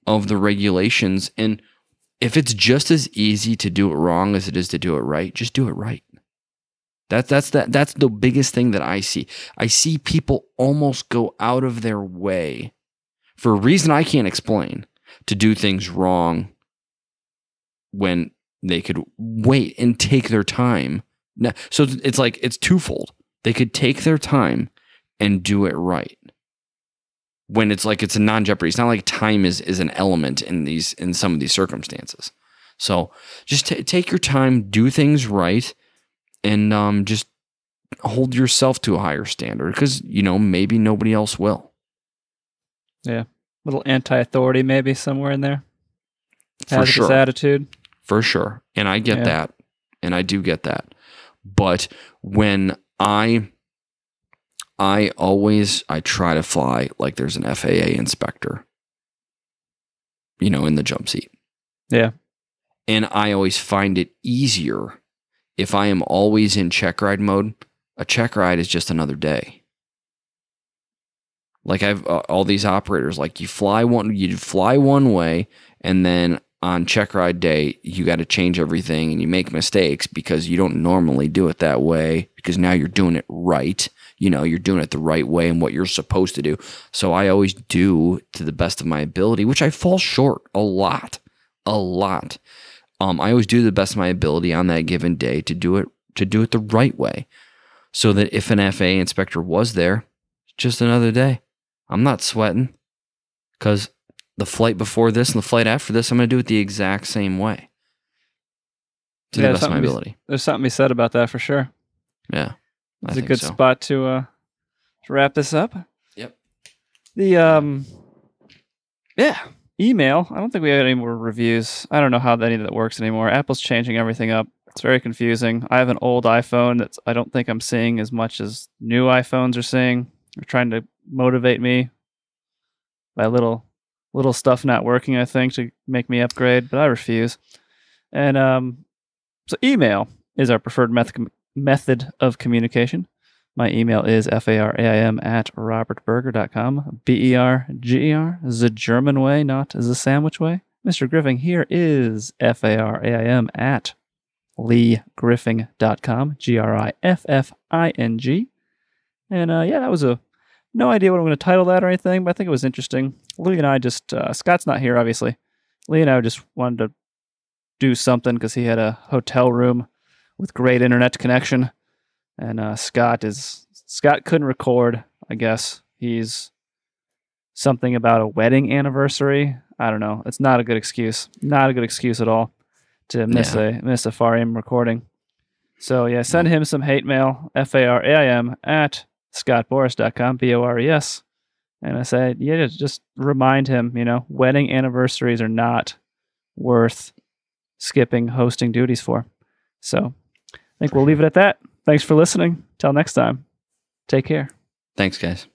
of the regulations and if it's just as easy to do it wrong as it is to do it right, just do it right. That's that's that that's the biggest thing that I see. I see people almost go out of their way for a reason I can't explain to do things wrong when they could wait and take their time. Now- So it's like it's twofold. They could take their time and do it right. When it's like it's a non-jeopardy. It's not like time is is an element in these in some of these circumstances. So just ta take your time, do things right, and um, just hold yourself to a higher standard because you know maybe nobody else will. Yeah, a little anti-authority maybe somewhere in there. For sure. attitude. for sure and i get Yeah. that and i do get that but when i i always i try to fly like there's an faa inspector you know in the jump seat. Yeah. and i always find it easier if i am always in check ride mode. A check ride is just another day. Like i've uh, all these operators like you fly one you fly one way and then on check ride day you got to change everything and you make mistakes because you don't normally do it that way because now you're doing it right you know you're doing it the right way and what you're supposed to do. So i always do to the best of my ability which i fall short a lot a lot. Um, i always do the best of my ability on that given day to do it to do it the right way. So that if an faa inspector was there just another day i'm not sweating. Because the flight before this and the flight after this, I'm going to do it the exact same way. To Yeah, the best of my to be- ability. There's something to be said about that for sure. Yeah, It's a good so. spot to uh to wrap this up. Yep. The um yeah, email. I don't think we had any more reviews. I don't know how any of that works anymore. Apple's changing everything up. It's very confusing. I have an old iPhone that's I don't think I'm seeing as much as new iPhones are seeing. They're trying to motivate me by little little stuff not working, I think, to make me upgrade, but I refuse. And um so email is our preferred method method of communication. My email is faraim at robertberger.com. B E R G E R, the German way, not the sandwich way. Mr. Griffing here is faraim at leegriffing.com. G R I F F I N G. And uh, yeah, that was a no idea what I'm going to title that or anything, but I think it was interesting. Lee and I just, uh, Scott's not here, obviously. Lee and I just wanted to do something because he had a hotel room with great internet connection, and uh, Scott is Scott couldn't record. I guess he's something about a wedding anniversary. I don't know. It's not a good excuse. Not a good excuse at all to miss a miss a Farim recording. So yeah, send him some hate mail. F A R A I M at scottbores.com. B O R E S. And I said, yeah, just remind him, you know, wedding anniversaries are not worth skipping hosting duties for. So I think we'll leave it at that. Thanks for listening. Till next time. Take care. Thanks, guys.